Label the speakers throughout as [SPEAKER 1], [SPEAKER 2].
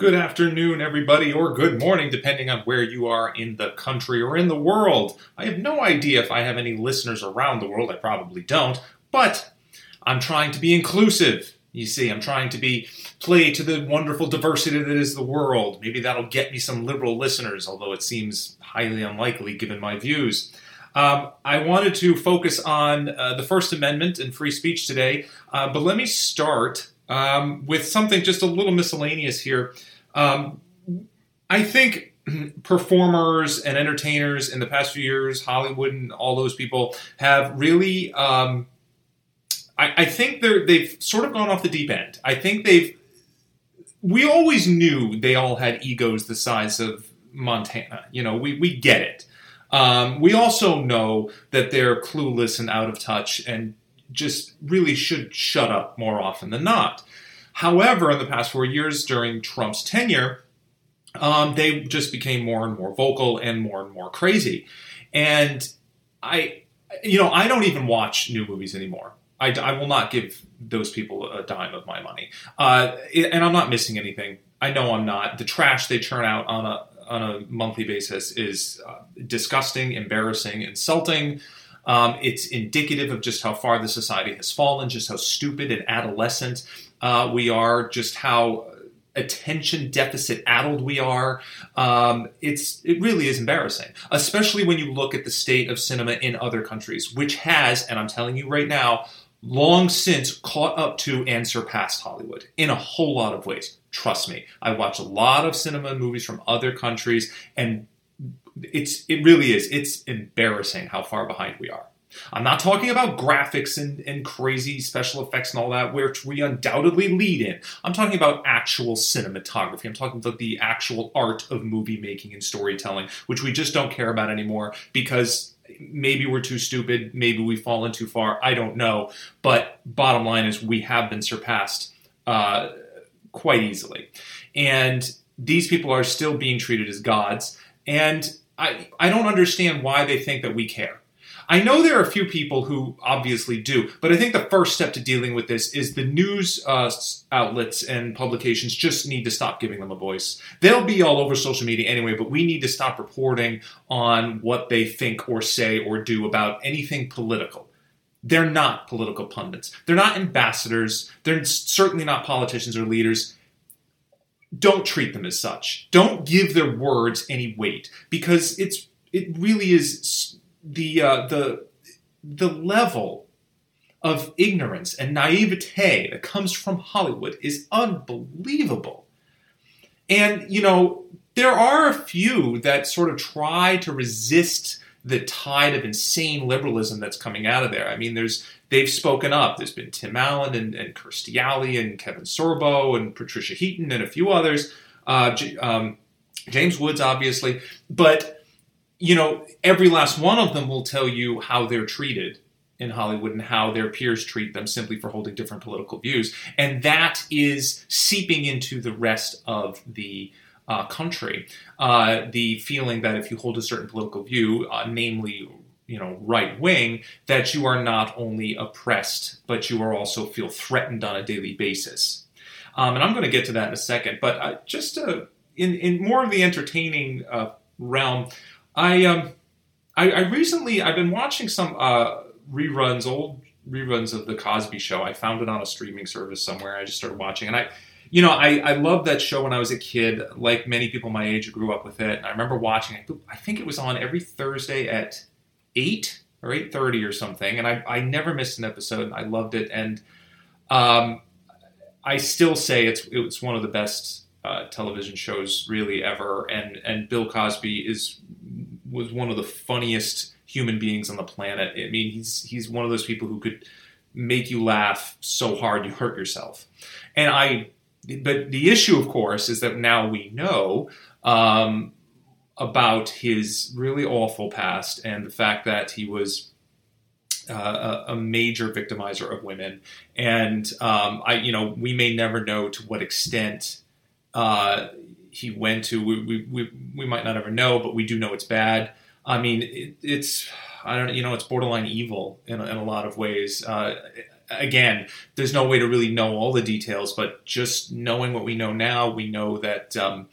[SPEAKER 1] Good afternoon, everybody, or good morning, depending on where you are in the country or in the world. I have no idea if I have any listeners around the world. I probably don't, but I'm trying to be inclusive. You see, I'm trying to be play to the wonderful diversity that is the world. Maybe that'll get me some liberal listeners, although it seems highly unlikely given my views. Um, I wanted to focus on uh, the First Amendment and free speech today, uh, but let me start um, with something just a little miscellaneous here. Um, I think performers and entertainers in the past few years, Hollywood and all those people, have really. Um, I, I think they're they've sort of gone off the deep end. I think they've. We always knew they all had egos the size of Montana. You know, we we get it. Um, we also know that they're clueless and out of touch and just really should shut up more often than not. However, in the past four years during Trump's tenure, um, they just became more and more vocal and more and more crazy. And I, you know, I don't even watch new movies anymore. I, I will not give those people a dime of my money. Uh, and I'm not missing anything. I know I'm not. The trash they churn out on a on a monthly basis is uh, disgusting, embarrassing, insulting. Um, it's indicative of just how far the society has fallen, just how stupid and adolescent uh, we are, just how attention deficit addled we are. Um, it's it really is embarrassing, especially when you look at the state of cinema in other countries, which has, and I'm telling you right now, long since caught up to and surpassed Hollywood in a whole lot of ways. Trust me, I watch a lot of cinema movies from other countries, and it's it really is. It's embarrassing how far behind we are. I'm not talking about graphics and, and crazy special effects and all that, which we undoubtedly lead in. I'm talking about actual cinematography. I'm talking about the actual art of movie making and storytelling, which we just don't care about anymore because maybe we're too stupid, maybe we've fallen too far. I don't know. But bottom line is, we have been surpassed uh, quite easily. And these people are still being treated as gods. And I, I don't understand why they think that we care. I know there are a few people who obviously do, but I think the first step to dealing with this is the news uh, outlets and publications just need to stop giving them a voice. They'll be all over social media anyway, but we need to stop reporting on what they think or say or do about anything political. They're not political pundits. They're not ambassadors. They're certainly not politicians or leaders don't treat them as such. Don't give their words any weight because it's it really is the uh, the the level of ignorance and naivete that comes from Hollywood is unbelievable. And you know, there are a few that sort of try to resist the tide of insane liberalism that's coming out of there. I mean, there's they've spoken up. There's been Tim Allen and, and Kirstie Alley and Kevin Sorbo and Patricia Heaton and a few others. Uh, um, James Woods, obviously, but you know, every last one of them will tell you how they're treated in Hollywood and how their peers treat them simply for holding different political views, and that is seeping into the rest of the uh, country. Uh, the feeling that if you hold a certain political view, uh, namely you know right wing that you are not only oppressed but you are also feel threatened on a daily basis um, and i'm going to get to that in a second but uh, just uh, in, in more of the entertaining uh, realm i um, I, I, recently i've been watching some uh, reruns old reruns of the cosby show i found it on a streaming service somewhere i just started watching and i you know, I, I loved that show when I was a kid. Like many people my age grew up with it. And I remember watching it. I think it was on every Thursday at eight or eight thirty or something, and I, I never missed an episode. I loved it, and um, I still say it's it's one of the best uh, television shows really ever. And and Bill Cosby is was one of the funniest human beings on the planet. I mean, he's he's one of those people who could make you laugh so hard you hurt yourself. And I, but the issue, of course, is that now we know um, about his really awful past and the fact that he was uh, a, major victimizer of women. And um, I, you know, we may never know to what extent uh, he went to. We, we, we, we, might not ever know, but we do know it's bad. I mean, it, it's I don't you know it's borderline evil in in a lot of ways. Uh, again, there's no way to really know all the details, but just knowing what we know now, we know that um,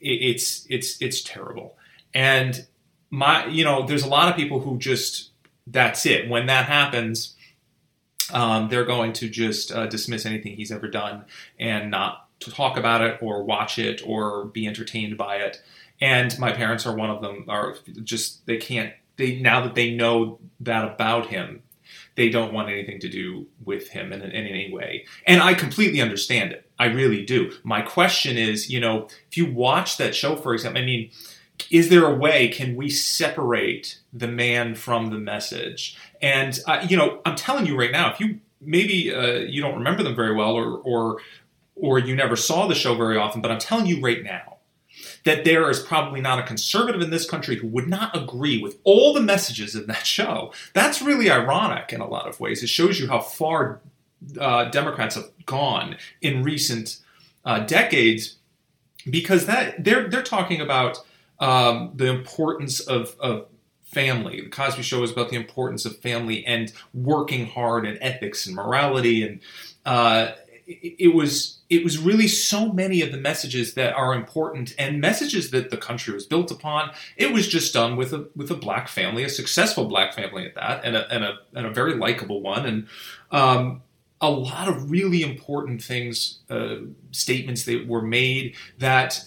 [SPEAKER 1] it's it's it's terrible. And my, you know, there's a lot of people who just that's it. When that happens, um, they're going to just uh, dismiss anything he's ever done and not talk about it or watch it or be entertained by it. And my parents are one of them. Are just they can't. They now that they know that about him, they don't want anything to do with him in, in, any way. And I completely understand it. I really do. My question is, you know, if you watch that show, for example, I mean, is there a way can we separate the man from the message? And uh, you know, I'm telling you right now, if you maybe uh, you don't remember them very well, or or or you never saw the show very often, but I'm telling you right now that there is probably not a conservative in this country who would not agree with all the messages in that show. That's really ironic in a lot of ways. It shows you how far uh, Democrats have gone in recent uh, decades because that they're they're talking about um, the importance of, of family. The Cosby Show is about the importance of family and working hard and ethics and morality and uh, it was it was really so many of the messages that are important and messages that the country was built upon. It was just done with a with a black family, a successful black family at that, and a and a, and a very likable one, and um, a lot of really important things, uh, statements that were made that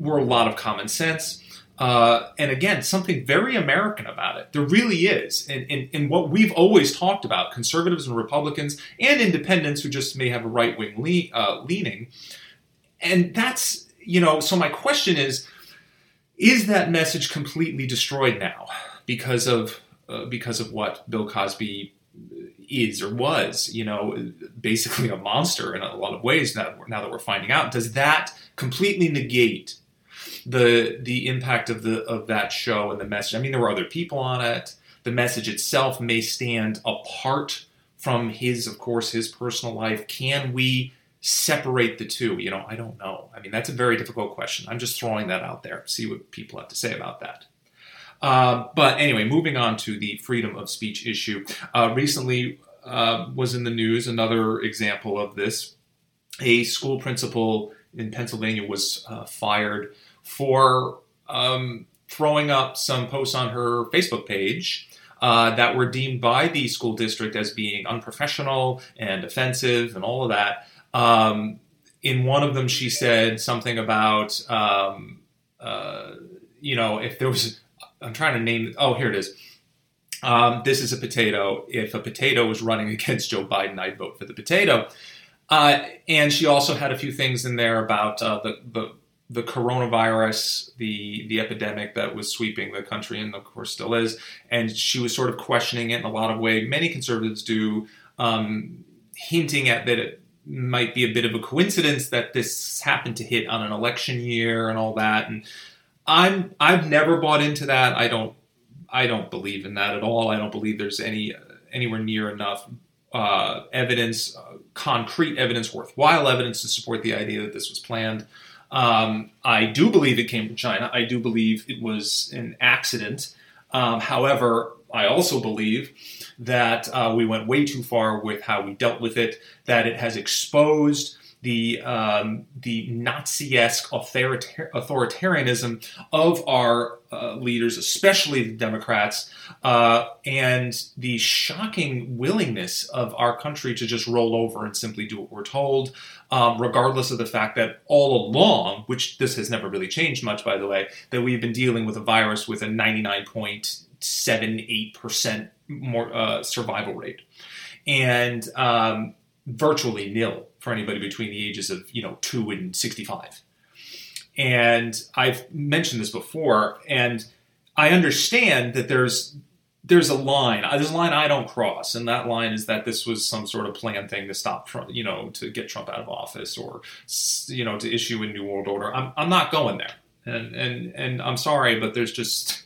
[SPEAKER 1] were a lot of common sense. Uh, and again, something very American about it. There really is. And, and, and, what we've always talked about, conservatives and Republicans and independents who just may have a right wing uh, leaning. And that's, you know, so my question is is that message completely destroyed now because of, uh, because of what Bill Cosby is or was, you know, basically a monster in a lot of ways now, now that we're finding out? Does that completely negate? The the impact of the of that show and the message. I mean, there were other people on it. The message itself may stand apart from his, of course, his personal life. Can we separate the two? You know, I don't know. I mean, that's a very difficult question. I'm just throwing that out there. See what people have to say about that. Uh, but anyway, moving on to the freedom of speech issue. Uh, recently uh, was in the news another example of this. A school principal in Pennsylvania was uh, fired for um, throwing up some posts on her Facebook page uh, that were deemed by the school district as being unprofessional and offensive and all of that. Um, in one of them, she said something about, um, uh, you know, if there was, I'm trying to name, oh, here it is. Um, this is a potato. If a potato was running against Joe Biden, I'd vote for the potato. Uh, and she also had a few things in there about uh, the, the the coronavirus, the the epidemic that was sweeping the country, and of course still is. And she was sort of questioning it in a lot of way. Many conservatives do, um, hinting at that it might be a bit of a coincidence that this happened to hit on an election year and all that. And I'm I've never bought into that. I don't I don't believe in that at all. I don't believe there's any anywhere near enough uh, evidence, uh, concrete evidence, worthwhile evidence to support the idea that this was planned. Um, I do believe it came from China. I do believe it was an accident. Um, however, I also believe that uh, we went way too far with how we dealt with it, that it has exposed the um, the Nazi-esque authoritar- authoritarianism of our uh, leaders, especially the Democrats, uh, and the shocking willingness of our country to just roll over and simply do what we're told, um, regardless of the fact that all along, which this has never really changed much, by the way, that we've been dealing with a virus with a 99.78% more uh, survival rate. And um, virtually nil for anybody between the ages of you know two and 65 and i've mentioned this before and i understand that there's there's a line there's a line i don't cross and that line is that this was some sort of planned thing to stop trump you know to get trump out of office or you know to issue a new world order. I'm, I'm not going there. And and and i'm sorry but there's just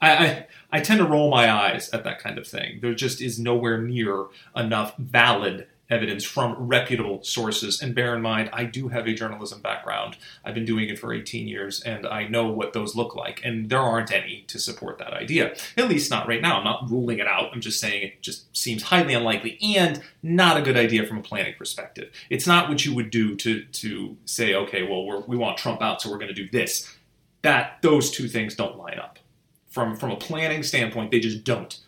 [SPEAKER 1] I, I I tend to roll my eyes at that kind of thing. There just is nowhere near enough valid evidence from reputable sources. And bear in mind, I do have a journalism background. I've been doing it for 18 years, and I know what those look like. And there aren't any to support that idea, at least not right now. I'm not ruling it out. I'm just saying it just seems highly unlikely and not a good idea from a planning perspective. It's not what you would do to to say, okay, well, we want Trump out, so we're going to do this. That those two things don't line up. From from a planning standpoint, they just don't.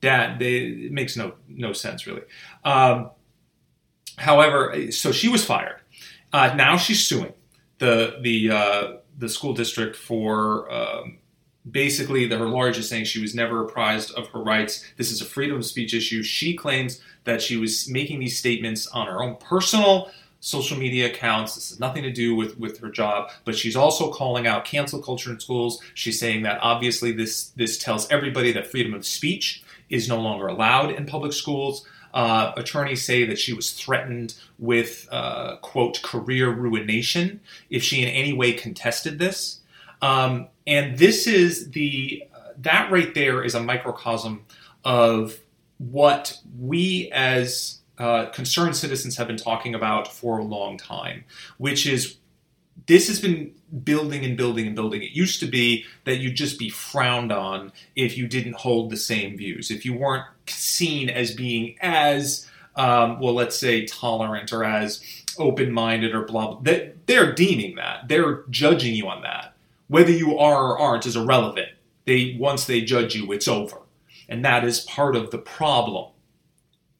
[SPEAKER 1] That they, it makes no no sense really. Um, However, so she was fired. Uh, now she's suing the the uh, the school district for um, basically the, her lawyer is saying she was never apprised of her rights. This is a freedom of speech issue. She claims that she was making these statements on her own personal social media accounts. This has nothing to do with, with her job, but she's also calling out cancel culture in schools. She's saying that obviously this this tells everybody that freedom of speech is no longer allowed in public schools. Uh, attorneys say that she was threatened with, uh, quote, career ruination if she in any way contested this. Um, and this is the, uh, that right there is a microcosm of what we as uh, concerned citizens have been talking about for a long time, which is this has been building and building and building. It used to be that you'd just be frowned on if you didn't hold the same views, if you weren't seen as being as, um, well, let's say tolerant or as open minded or blah, blah. They, they're deeming that. They're judging you on that. Whether you are or aren't is irrelevant. They Once they judge you, it's over. And that is part of the problem,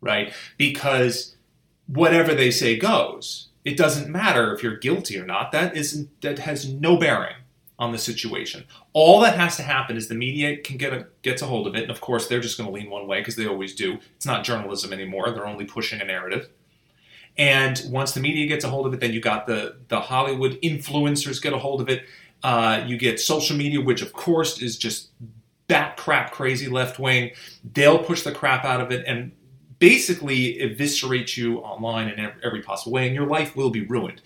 [SPEAKER 1] right? Because whatever they say goes it doesn't matter if you're guilty or not. That isn't that has no bearing on the situation. All that has to happen is the media can get a gets a hold of it, and of course they're just going to lean one way because they always do. It's not journalism anymore; they're only pushing a narrative. And once the media gets a hold of it, then you got the the Hollywood influencers get a hold of it. Uh, you get social media, which of course is just bat crap crazy left wing. They'll push the crap out of it, and basically eviscerate you online in every possible way, and your life will be ruined.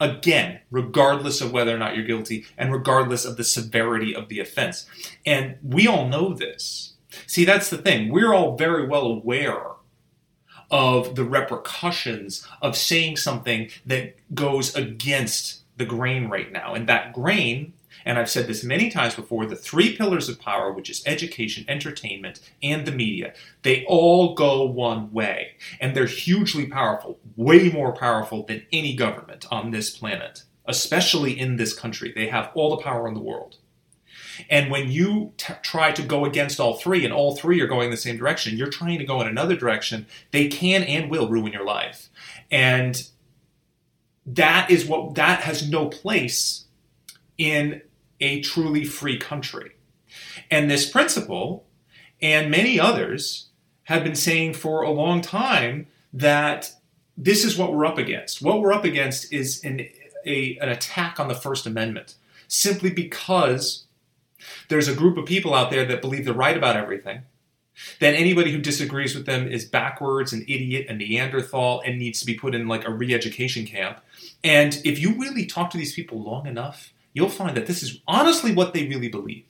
[SPEAKER 1] Again, regardless of whether or not you're guilty, and regardless of the severity of the offense. And we all know this. See, that's the thing. We're all very well aware of the repercussions of saying something that goes against the grain right now. And that grain and I've said this many times before the three pillars of power, which is education, entertainment, and the media, they all go one way. And they're hugely powerful, way more powerful than any government on this planet, especially in this country. They have all the power in the world. And when you t- try to go against all three, and all three are going the same direction, you're trying to go in another direction, they can and will ruin your life. And that is what that has no place in a truly free country. And this principle, and many others, have been saying for a long time that this is what we're up against. What we're up against is an, a, an attack on the First Amendment, simply because there's a group of people out there that believe they're right about everything. Then anybody who disagrees with them is backwards, an idiot, a Neanderthal, and needs to be put in like a re education camp. And if you really talk to these people long enough, you'll find that this is honestly what they really believe.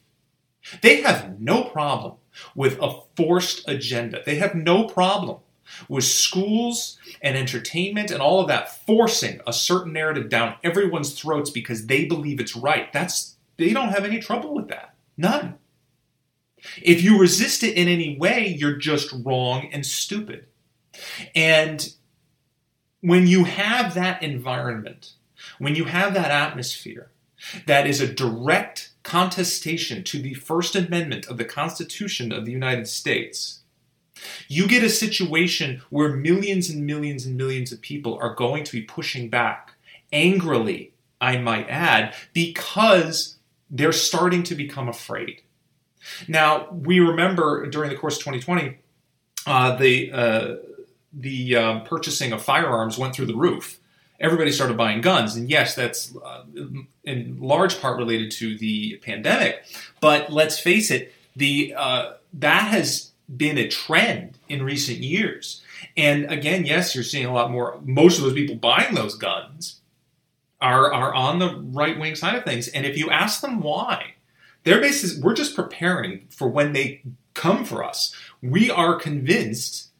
[SPEAKER 1] They have no problem with a forced agenda. They have no problem with schools and entertainment and all of that forcing a certain narrative down everyone's throats because they believe it's right. That's they don't have any trouble with that. None. If you resist it in any way, you're just wrong and stupid. And when you have that environment, when you have that atmosphere, that is a direct contestation to the First Amendment of the Constitution of the United States, you get a situation where millions and millions and millions of people are going to be pushing back angrily, I might add, because they're starting to become afraid. Now, we remember during the course of 2020, uh, the uh, the um, purchasing of firearms went through the roof everybody started buying guns. And yes, that's uh, in large part related to the pandemic. But let's face it, the uh, that has been a trend in recent years. And again, yes, you're seeing a lot more. Most of those people buying those guns are are on the right wing side of things. And if you ask them why, their base is we're just preparing for when they come for us. We are convinced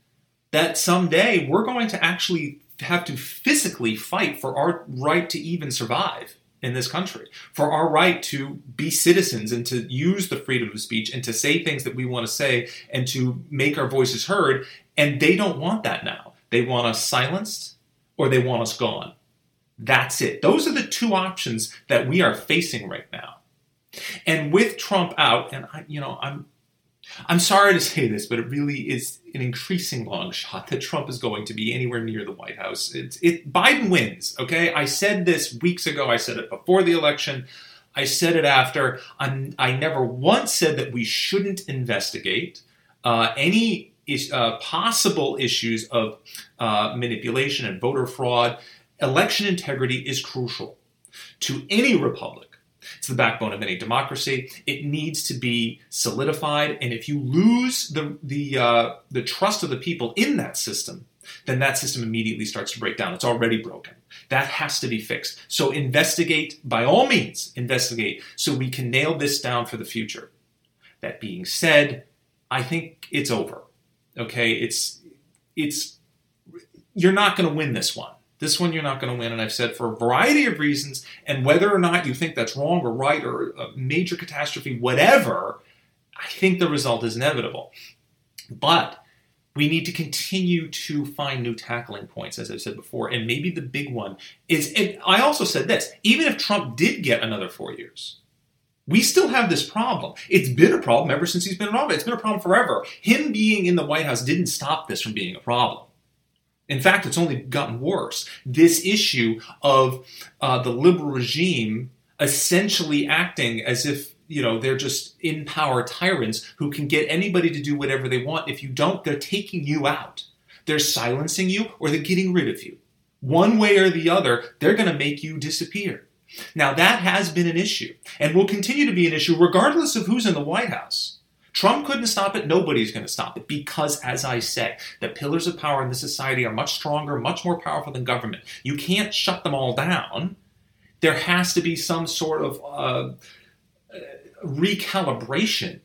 [SPEAKER 1] that someday we're going to actually have to physically fight for our right to even survive in this country, for our right to be citizens and to use the freedom of speech and to say things that we want to say and to make our voices heard. And they don't want that now. They want us silenced or they want us gone. That's it. Those are the two options that we are facing right now. And with Trump out, and I, you know, I'm I'm sorry to say this, but it really is an increasing long shot that Trump is going to be anywhere near the White House. It's, it Biden wins. Okay, I said this weeks ago. I said it before the election. I said it after. I'm, i never once said that we shouldn't investigate uh, any is, uh, possible issues of uh, manipulation and voter fraud. Election integrity is crucial to any republic. It's the backbone of any democracy. It needs to be solidified, and if you lose the the uh, the trust of the people in that system, then that system immediately starts to break down. It's already broken. That has to be fixed. So investigate, by all means, investigate, so we can nail this down for the future. That being said, I think it's over. Okay, it's it's you're not going to win this one. This one you're not going to win, and I've said for a variety of reasons, and whether or not you think that's wrong or right or a major catastrophe, whatever, I think the result is inevitable. But we need to continue to find new tackling points, as I've said before, and maybe the big one is. I also said this: even if Trump did get another four years, we still have this problem. It's been a problem ever since he's been in office. It's been a problem forever. Him being in the White House didn't stop this from being a problem. In fact, it's only gotten worse. This issue of uh, the liberal regime essentially acting as if you know they're just in power tyrants who can get anybody to do whatever they want. If you don't, they're taking you out. They're silencing you or they're getting rid of you. One way or the other, they're going to make you disappear. Now, that has been an issue and will continue to be an issue regardless of who's in the White House. Trump couldn't stop it. Nobody's going to stop it because, as I said, the pillars of power in this society are much stronger, much more powerful than government. You can't shut them all down. There has to be some sort of uh, recalibration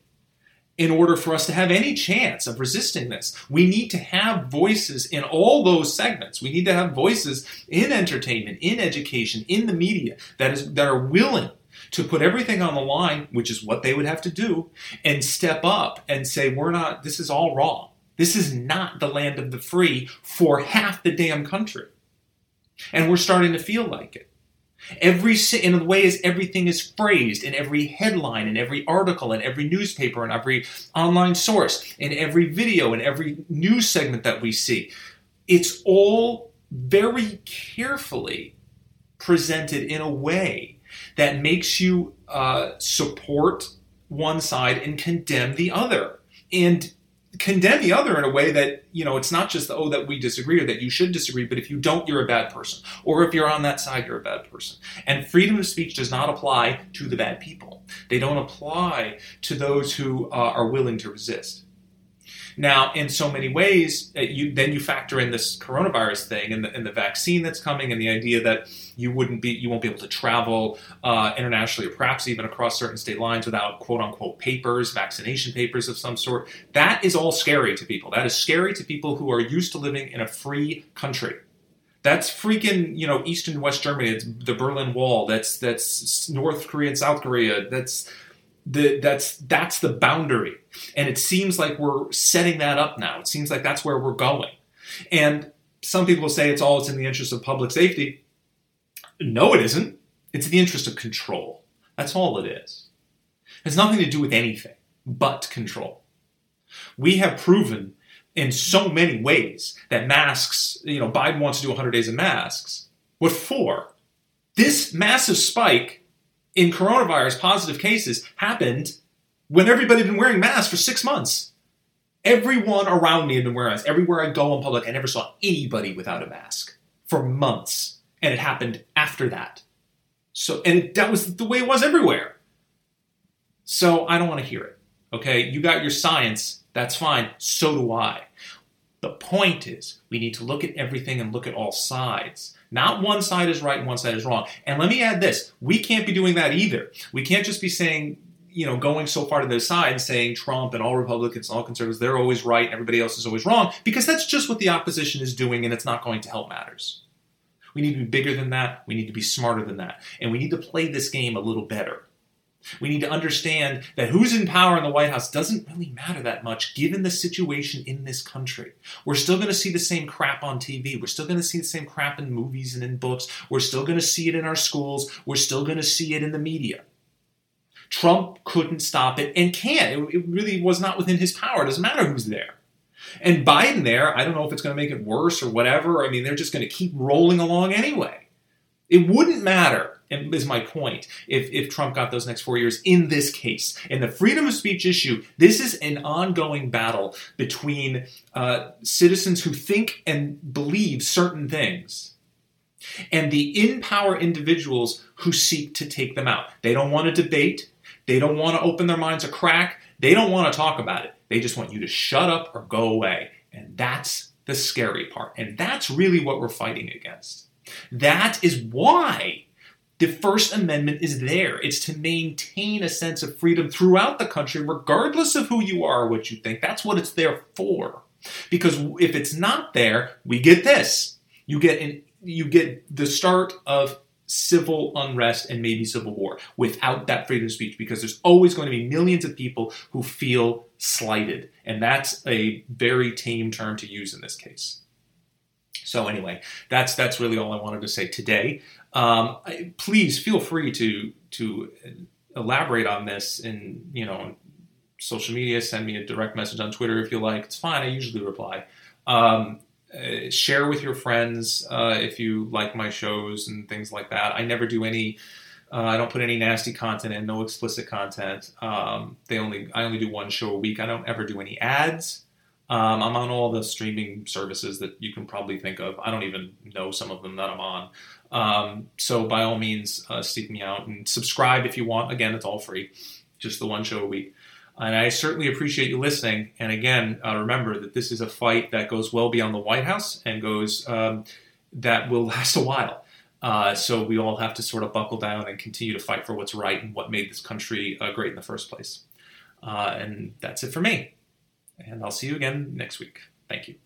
[SPEAKER 1] in order for us to have any chance of resisting this. We need to have voices in all those segments. We need to have voices in entertainment, in education, in the media that is that are willing to put everything on the line, which is what they would have to do, and step up and say, we're not, this is all wrong. This is not the land of the free for half the damn country. And we're starting to feel like it. Every in the way as everything is phrased in every headline, in every article, in every newspaper, in every online source, in every video, in every news segment that we see, it's all very carefully presented in a way that makes you uh, support one side and condemn the other. And condemn the other in a way that you know it's not just oh that we disagree or that you should disagree but if you don't you're a bad person. Or if you're on that side you're a bad person. And freedom of speech does not apply to the bad people. They don't apply to those who uh, are willing to resist now, in so many ways, uh, you, then you factor in this coronavirus thing and the, and the, vaccine that's coming, and the idea that you wouldn't be, you won't be able to travel uh, internationally, or perhaps even across certain state lines without quote unquote papers, vaccination papers of some sort. That is all scary to people. That is scary to people who are used to living in a free country. That's freaking, you know, East and West Germany. It's the Berlin Wall. That's that's North Korea and South Korea. That's the, that's that's the boundary and it seems like we're setting that up now. It seems like that's where we're going. And some people say it's all it's in the interest of public safety. No it isn't. It's in the interest of control. That's all it is. It has nothing to do with anything but control. We have proven in so many ways that masks you know biden wants to do 100 days of masks. What for? This massive spike in coronavirus positive cases happened when everybody had been wearing masks for six months. Everyone around me had been wearing masks. Everywhere I go in public, I never saw anybody without a mask for months. And it happened after that. So, and that was the way it was everywhere. So I don't want to hear it. Okay, you got your science, that's fine. So do I. The point is, we need to look at everything and look at all sides. Not one side is right and one side is wrong. And let me add this we can't be doing that either. We can't just be saying, you know, going so far to the side saying Trump and all Republicans and all conservatives, they're always right and everybody else is always wrong, because that's just what the opposition is doing and it's not going to help matters. We need to be bigger than that. We need to be smarter than that. And we need to play this game a little better. We need to understand that who's in power in the White House doesn't really matter that much given the situation in this country. We're still going to see the same crap on TV. We're still going to see the same crap in movies and in books. We're still going to see it in our schools. We're still going to see it in the media. Trump couldn't stop it and can't. It, really was not within his power. It doesn't matter who's there. And Biden there, I don't know if it's going to make it worse or whatever. I mean, they're just going to keep rolling along anyway. It wouldn't matter, is my point, if, if Trump got those next four years in this case. In the freedom of speech issue, this is an ongoing battle between uh, citizens who think and believe certain things and the in power individuals who seek to take them out. They don't want to debate, they don't want to open their minds a crack, they don't want to talk about it. They just want you to shut up or go away. And that's the scary part. And that's really what we're fighting against. That is why the First Amendment is there. It's to maintain a sense of freedom throughout the country, regardless of who you are or what you think. That's what it's there for. Because if it's not there, we get this. You get an, you get the start of civil unrest and maybe civil war without that freedom of speech because there's always going to be millions of people who feel slighted. And that's a very tame term to use in this case. So anyway, that's that's really all I wanted to say today. Um, please feel free to to elaborate on this in you know social media. Send me a direct message on Twitter if you like. It's fine. I usually reply. Um, uh, share with your friends uh, if you like my shows and things like that. I never do any. Uh, I don't put any nasty content in, no explicit content. Um, they only I only do one show a week. I don't ever do any ads. Um, I'm on all the streaming services that you can probably think of. I don't even know some of them that I'm on. Um, so by all means, uh, seek me out and subscribe if you want. Again, it's all free, just the one show a week. And I certainly appreciate you listening. And again, uh, remember that this is a fight that goes well beyond the White House and goes um, that will last a while. Uh, so we all have to sort of buckle down and continue to fight for what's right and what made this country uh, great in the first place. Uh, and that's it for me. And I'll see you again next week. Thank you.